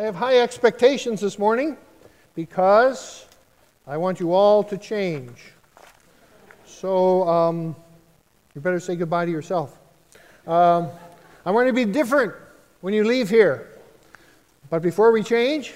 I have high expectations this morning because I want you all to change. So um, you better say goodbye to yourself. Um, I want to be different when you leave here. But before we change,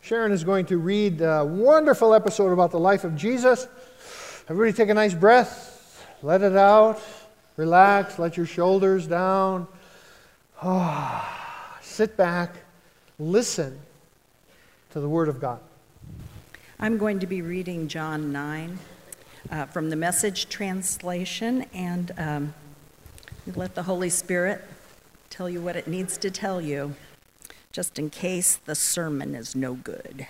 Sharon is going to read a wonderful episode about the life of Jesus. Everybody take a nice breath, let it out, relax, let your shoulders down. Ah, sit back, listen to the Word of God. I'm going to be reading John 9 uh, from the message translation and um, let the Holy Spirit tell you what it needs to tell you, just in case the sermon is no good.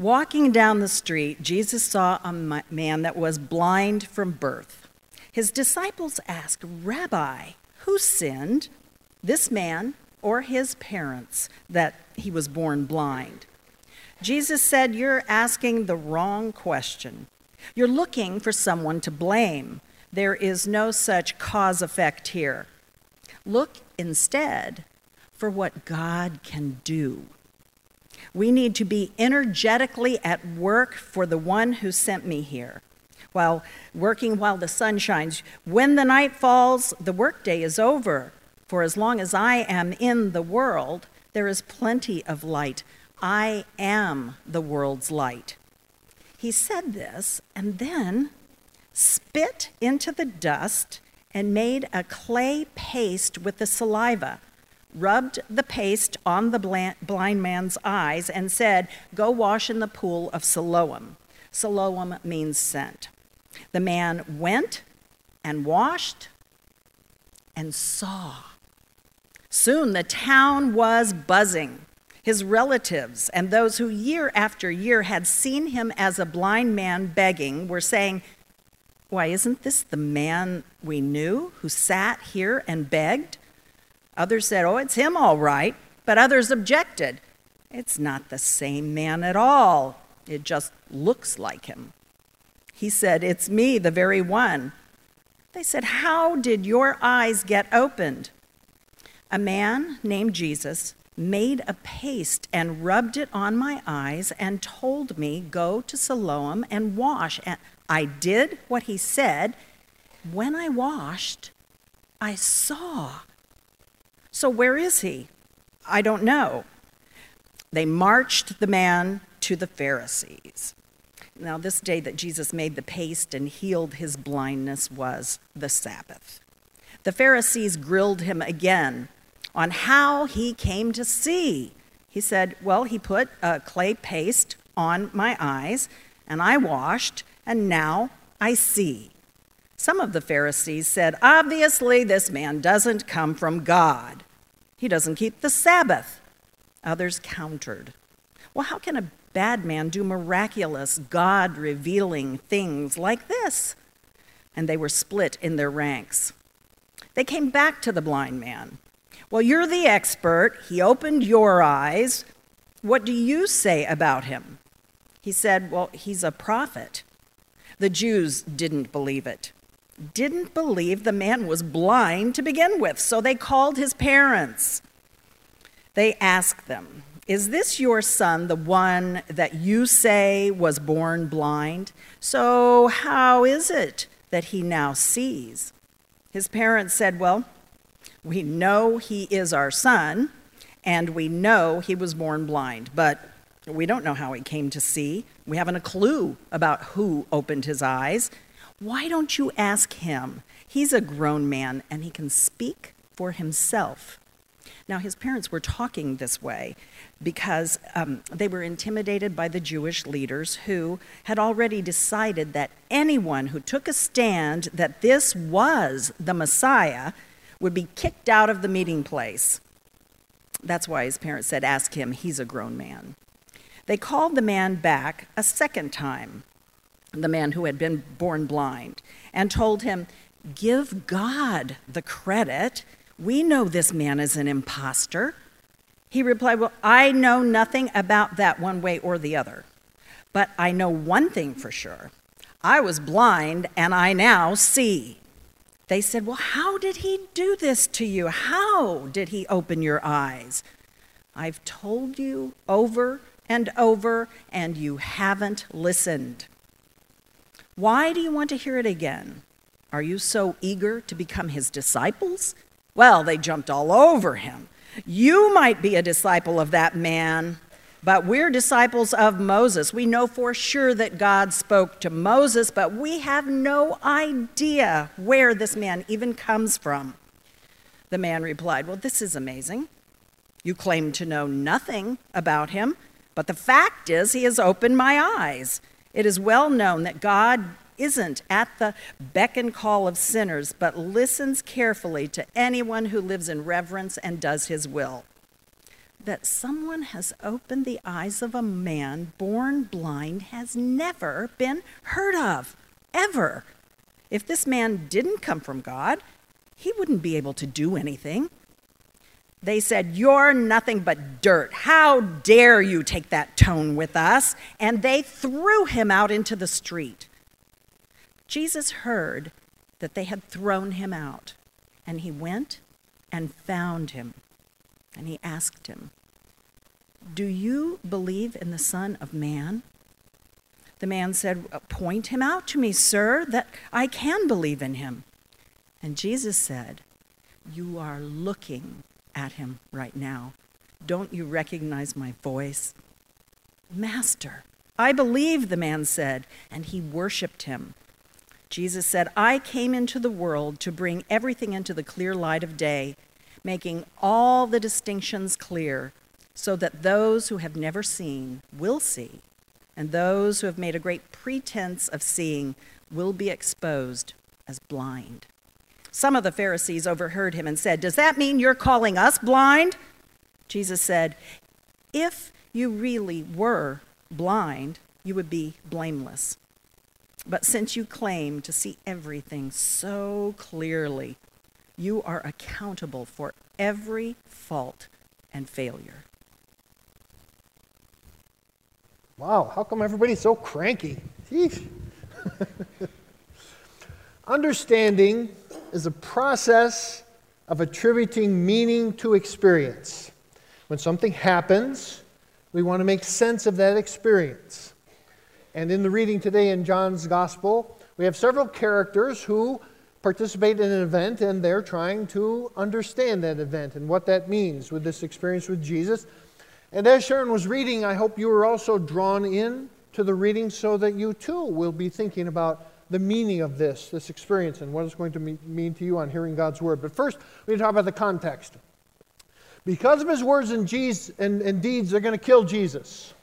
Walking down the street, Jesus saw a man that was blind from birth. His disciples asked, Rabbi, who sinned, this man or his parents, that he was born blind? Jesus said, You're asking the wrong question. You're looking for someone to blame. There is no such cause effect here. Look instead for what God can do. We need to be energetically at work for the one who sent me here. While working while the sun shines. When the night falls, the workday is over. For as long as I am in the world, there is plenty of light. I am the world's light. He said this and then spit into the dust and made a clay paste with the saliva rubbed the paste on the blind man's eyes, and said, Go wash in the pool of Siloam. Siloam means sent. The man went and washed and saw. Soon the town was buzzing. His relatives and those who year after year had seen him as a blind man begging were saying, Why, isn't this the man we knew who sat here and begged? Others said, Oh, it's him all right. But others objected. It's not the same man at all. It just looks like him. He said, It's me, the very one. They said, How did your eyes get opened? A man named Jesus made a paste and rubbed it on my eyes and told me, Go to Siloam and wash. And I did what he said. When I washed, I saw. So, where is he? I don't know. They marched the man to the Pharisees. Now, this day that Jesus made the paste and healed his blindness was the Sabbath. The Pharisees grilled him again on how he came to see. He said, Well, he put a clay paste on my eyes, and I washed, and now I see. Some of the Pharisees said, Obviously, this man doesn't come from God. He doesn't keep the Sabbath. Others countered. Well, how can a bad man do miraculous, God revealing things like this? And they were split in their ranks. They came back to the blind man. Well, you're the expert. He opened your eyes. What do you say about him? He said, Well, he's a prophet. The Jews didn't believe it didn't believe the man was blind to begin with, so they called his parents. They asked them, Is this your son, the one that you say was born blind? So how is it that he now sees? His parents said, Well, we know he is our son, and we know he was born blind, but we don't know how he came to see. We haven't a clue about who opened his eyes. Why don't you ask him? He's a grown man and he can speak for himself. Now, his parents were talking this way because um, they were intimidated by the Jewish leaders who had already decided that anyone who took a stand that this was the Messiah would be kicked out of the meeting place. That's why his parents said, Ask him, he's a grown man. They called the man back a second time the man who had been born blind, and told him, Give God the credit. We know this man is an impostor. He replied, Well, I know nothing about that one way or the other, but I know one thing for sure. I was blind and I now see. They said, Well, how did he do this to you? How did he open your eyes? I've told you over and over, and you haven't listened. Why do you want to hear it again? Are you so eager to become his disciples? Well, they jumped all over him. You might be a disciple of that man, but we're disciples of Moses. We know for sure that God spoke to Moses, but we have no idea where this man even comes from. The man replied, Well, this is amazing. You claim to know nothing about him, but the fact is, he has opened my eyes. It is well known that God isn't at the beck and call of sinners, but listens carefully to anyone who lives in reverence and does his will. That someone has opened the eyes of a man born blind has never been heard of, ever. If this man didn't come from God, he wouldn't be able to do anything. They said, You're nothing but dirt. How dare you take that tone with us? And they threw him out into the street. Jesus heard that they had thrown him out, and he went and found him. And he asked him, Do you believe in the Son of Man? The man said, Point him out to me, sir, that I can believe in him. And Jesus said, You are looking at him right now. Don't you recognize my voice? Master, I believe, the man said, and he worshiped him. Jesus said, I came into the world to bring everything into the clear light of day, making all the distinctions clear, so that those who have never seen will see, and those who have made a great pretense of seeing will be exposed as blind. Some of the Pharisees overheard him and said, Does that mean you're calling us blind? Jesus said, If you really were blind, you would be blameless. But since you claim to see everything so clearly, you are accountable for every fault and failure. Wow, how come everybody's so cranky? Understanding is a process of attributing meaning to experience. When something happens, we want to make sense of that experience. And in the reading today in John's Gospel, we have several characters who participate in an event and they're trying to understand that event and what that means with this experience with Jesus. And as Sharon was reading, I hope you were also drawn in to the reading so that you too will be thinking about the meaning of this, this experience, and what it's going to mean to you on hearing God's word. But first, we need to talk about the context. Because of his words and, Jesus, and, and deeds, they're going to kill Jesus.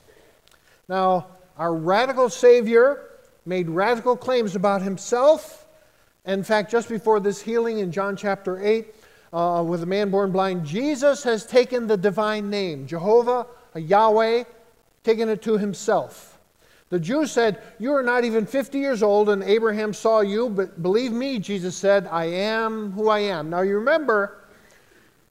Now, our radical Savior made radical claims about himself. In fact, just before this healing in John chapter 8, uh, with a man born blind, Jesus has taken the divine name, Jehovah, Yahweh, taken it to himself. The Jews said, You are not even 50 years old, and Abraham saw you, but believe me, Jesus said, I am who I am. Now you remember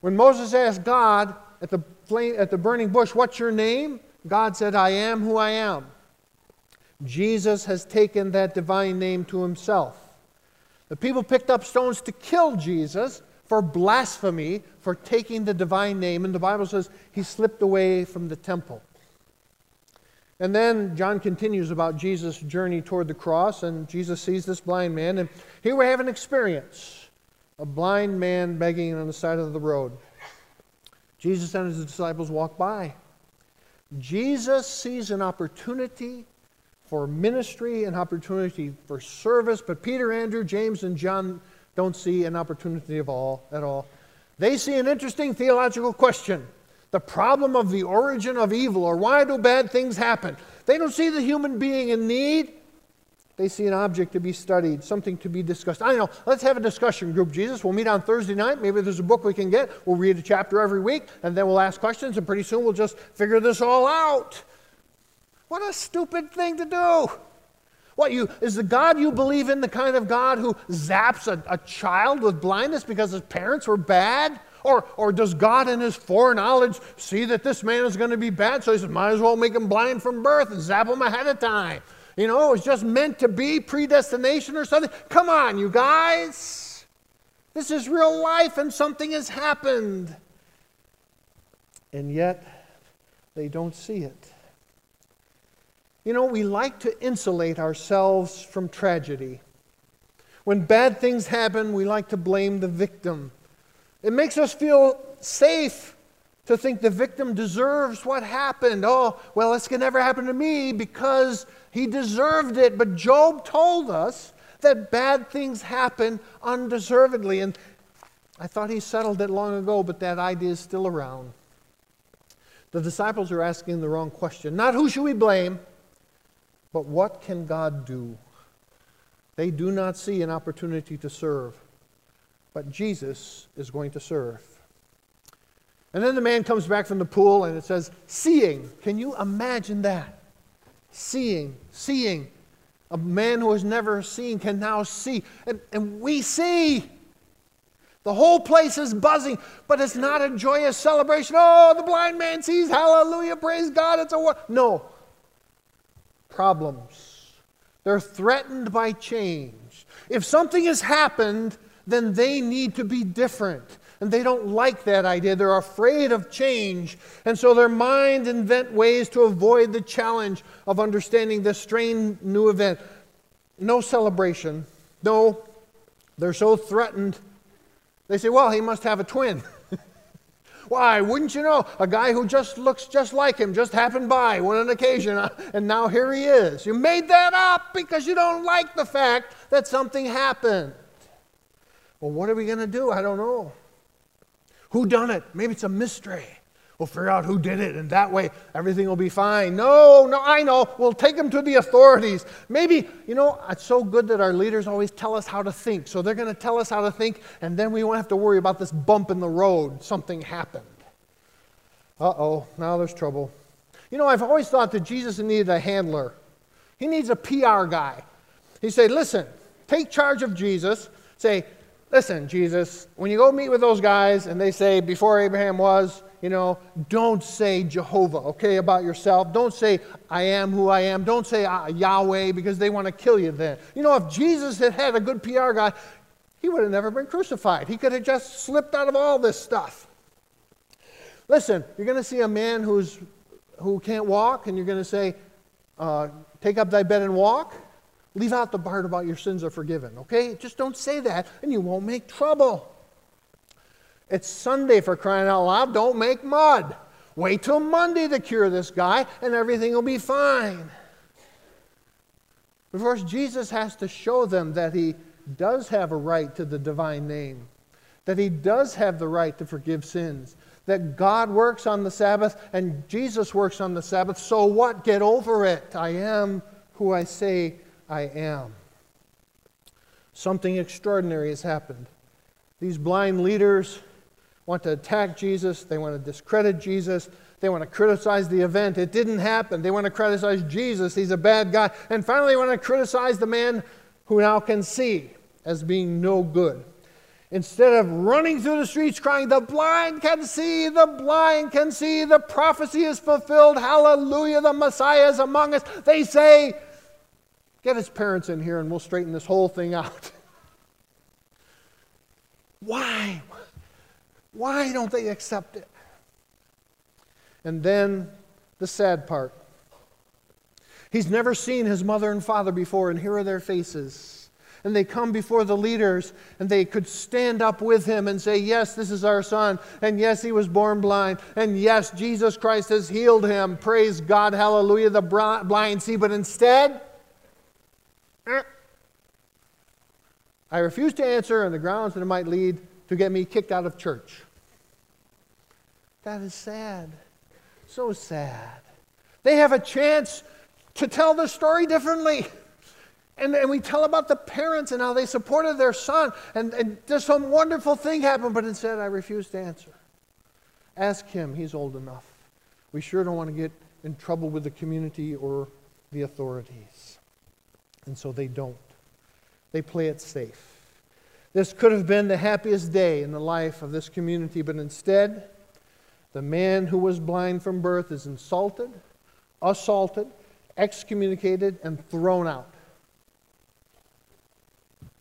when Moses asked God at the, flame, at the burning bush, What's your name? God said, I am who I am. Jesus has taken that divine name to himself. The people picked up stones to kill Jesus for blasphemy, for taking the divine name, and the Bible says he slipped away from the temple. And then John continues about Jesus' journey toward the cross, and Jesus sees this blind man, and here we have an experience a blind man begging on the side of the road. Jesus and his disciples walk by. Jesus sees an opportunity for ministry and opportunity for service, but Peter, Andrew, James, and John don't see an opportunity of all at all. They see an interesting theological question the problem of the origin of evil, or why do bad things happen. They don't see the human being in need. They see an object to be studied, something to be discussed. I know, let's have a discussion group, Jesus. We'll meet on Thursday night. Maybe there's a book we can get. We'll read a chapter every week, and then we'll ask questions, and pretty soon we'll just figure this all out. What a stupid thing to do. What you is the God you believe in the kind of God who zaps a, a child with blindness because his parents were bad? Or, or does God, in his foreknowledge, see that this man is going to be bad? So he says, might as well make him blind from birth and zap him ahead of time. You know, it was just meant to be predestination or something. Come on, you guys. This is real life and something has happened. And yet, they don't see it. You know, we like to insulate ourselves from tragedy. When bad things happen, we like to blame the victim. It makes us feel safe to think the victim deserves what happened. Oh, well, this can never happen to me because he deserved it. But Job told us that bad things happen undeservedly. And I thought he settled it long ago, but that idea is still around. The disciples are asking the wrong question. Not who should we blame, but what can God do? They do not see an opportunity to serve, but Jesus is going to serve. And then the man comes back from the pool and it says, seeing. Can you imagine that? Seeing, seeing. A man who has never seen can now see. And, and we see. The whole place is buzzing, but it's not a joyous celebration. Oh, the blind man sees. Hallelujah. Praise God. It's a what? No. Problems. They're threatened by change. If something has happened, then they need to be different. And they don't like that idea. They're afraid of change. And so their mind invent ways to avoid the challenge of understanding this strange new event. No celebration. No, they're so threatened they say, well, he must have a twin. Why, wouldn't you know? A guy who just looks just like him just happened by on an occasion, and now here he is. You made that up because you don't like the fact that something happened. Well, what are we going to do? I don't know. Who done it? Maybe it's a mystery. We'll figure out who did it, and that way everything will be fine. No, no, I know. We'll take them to the authorities. Maybe, you know, it's so good that our leaders always tell us how to think. So they're going to tell us how to think, and then we won't have to worry about this bump in the road. Something happened. Uh oh, now there's trouble. You know, I've always thought that Jesus needed a handler, he needs a PR guy. He said, Listen, take charge of Jesus. Say, Listen, Jesus, when you go meet with those guys and they say, Before Abraham was, you know, don't say Jehovah, okay, about yourself. Don't say, I am who I am. Don't say uh, Yahweh because they want to kill you then. You know, if Jesus had had a good PR guy, he would have never been crucified. He could have just slipped out of all this stuff. Listen, you're going to see a man who's, who can't walk, and you're going to say, uh, Take up thy bed and walk. Leave out the part about your sins are forgiven, okay? Just don't say that, and you won't make trouble. It's Sunday for crying out loud. Don't make mud. Wait till Monday to cure this guy, and everything will be fine. Of course, Jesus has to show them that he does have a right to the divine name, that he does have the right to forgive sins, that God works on the Sabbath and Jesus works on the Sabbath. So what? Get over it. I am who I say I am. Something extraordinary has happened. These blind leaders want to attack Jesus, they want to discredit Jesus, they want to criticize the event. It didn't happen. They want to criticize Jesus, he's a bad guy. And finally, they want to criticize the man who now can see as being no good. Instead of running through the streets crying, The blind can see, the blind can see, the prophecy is fulfilled, hallelujah, the Messiah is among us, they say, Get his parents in here and we'll straighten this whole thing out. Why? Why don't they accept it? And then the sad part. He's never seen his mother and father before, and here are their faces. And they come before the leaders, and they could stand up with him and say, Yes, this is our son. And yes, he was born blind. And yes, Jesus Christ has healed him. Praise God. Hallelujah. The blind see. But instead, I refuse to answer on the grounds that it might lead to get me kicked out of church. That is sad. So sad. They have a chance to tell the story differently. And, and we tell about the parents and how they supported their son, and, and just some wonderful thing happened, but instead I refuse to answer. Ask him, he's old enough. We sure don't want to get in trouble with the community or the authorities. And so they don't. They play it safe. This could have been the happiest day in the life of this community, but instead, the man who was blind from birth is insulted, assaulted, excommunicated, and thrown out.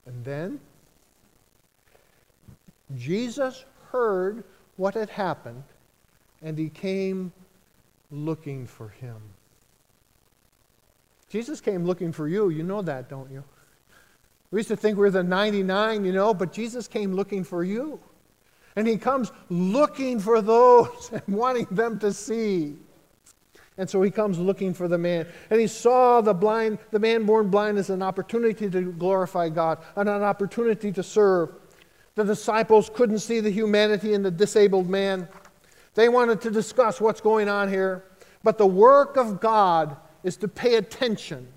And then Jesus heard what had happened, and he came looking for him. Jesus came looking for you. You know that, don't you? We used to think we are the 99, you know, but Jesus came looking for you. And he comes looking for those and wanting them to see. And so he comes looking for the man. And he saw the blind, the man born blind as an opportunity to glorify God and an opportunity to serve. The disciples couldn't see the humanity in the disabled man. They wanted to discuss what's going on here. But the work of God is to pay attention.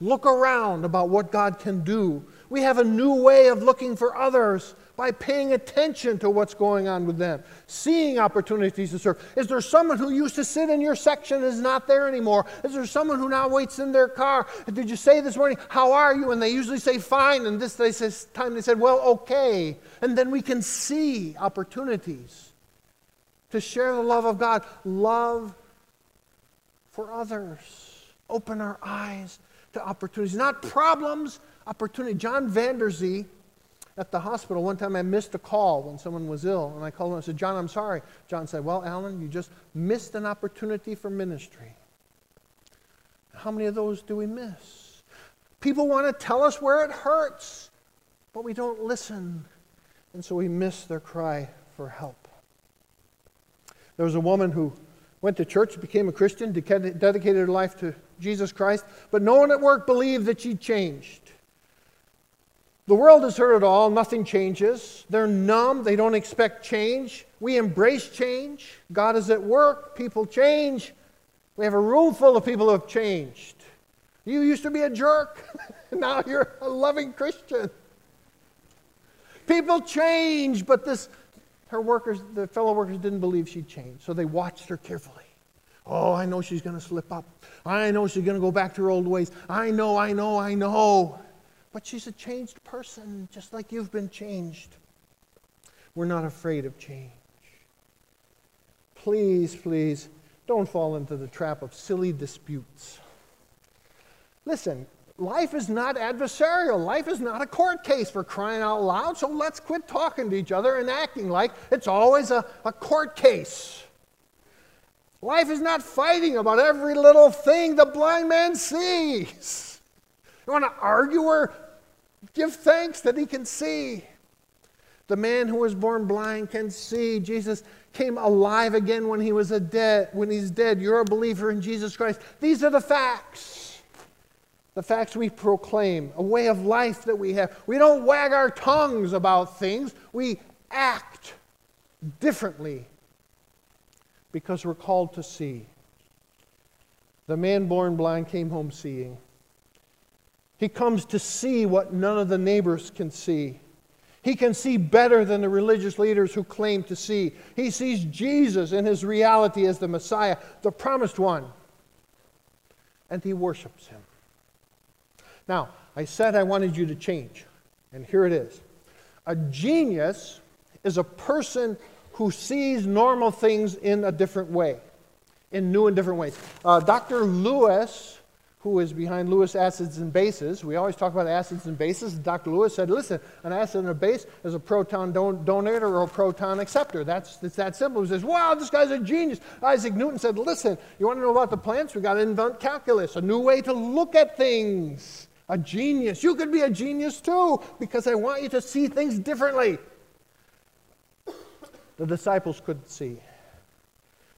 Look around about what God can do. We have a new way of looking for others by paying attention to what's going on with them, seeing opportunities to serve. Is there someone who used to sit in your section is not there anymore? Is there someone who now waits in their car? Did you say this morning, How are you? And they usually say, Fine. And this time they said, Well, okay. And then we can see opportunities to share the love of God, love for others, open our eyes to opportunities, not problems, opportunity. John Vanderzee at the hospital, one time I missed a call when someone was ill, and I called him and said, John, I'm sorry. John said, Well, Alan, you just missed an opportunity for ministry. How many of those do we miss? People want to tell us where it hurts, but we don't listen, and so we miss their cry for help. There was a woman who went to church, became a Christian, dedicated her life to Jesus Christ, but no one at work believed that she'd changed. The world has heard it all, nothing changes. They're numb, they don't expect change. We embrace change. God is at work, people change. We have a room full of people who have changed. You used to be a jerk, now you're a loving Christian. People change, but this her workers, the fellow workers didn't believe she'd change, so they watched her carefully. Oh, I know she's going to slip up. I know she's going to go back to her old ways. I know, I know, I know. But she's a changed person, just like you've been changed. We're not afraid of change. Please, please, don't fall into the trap of silly disputes. Listen, life is not adversarial. Life is not a court case for crying out loud, so let's quit talking to each other and acting like it's always a, a court case. Life is not fighting about every little thing the blind man sees. You want to argue or give thanks that he can see? The man who was born blind can see. Jesus came alive again when he was a dead, when he's dead. You're a believer in Jesus Christ. These are the facts. The facts we proclaim, a way of life that we have. We don't wag our tongues about things. We act differently because we're called to see. The man born blind came home seeing. He comes to see what none of the neighbors can see. He can see better than the religious leaders who claim to see. He sees Jesus in his reality as the Messiah, the promised one, and he worships him. Now, I said I wanted you to change, and here it is. A genius is a person who sees normal things in a different way, in new and different ways. Uh, Dr. Lewis who is behind Lewis acids and bases. We always talk about acids and bases. Dr. Lewis said, listen, an acid and a base is a proton don- donator or a proton acceptor. That's it's that simple. He says, wow, this guy's a genius. Isaac Newton said, listen, you want to know about the plants? We've got to invent calculus, a new way to look at things. A genius. You could be a genius too, because I want you to see things differently. The disciples couldn't see.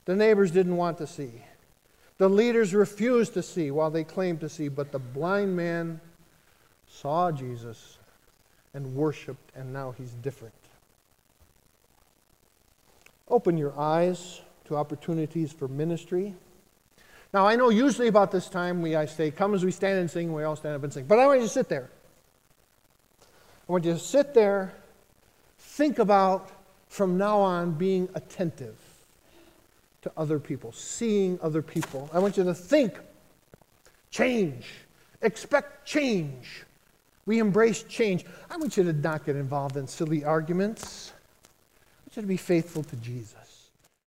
The neighbors didn't want to see. The leaders refused to see while they claimed to see, but the blind man saw Jesus and worshiped, and now he's different. Open your eyes to opportunities for ministry. Now, I know usually about this time we I say, Come as we stand and sing, we all stand up and sing. But I want you to sit there. I want you to sit there, think about from now on being attentive to other people, seeing other people. I want you to think change, expect change. We embrace change. I want you to not get involved in silly arguments. I want you to be faithful to Jesus.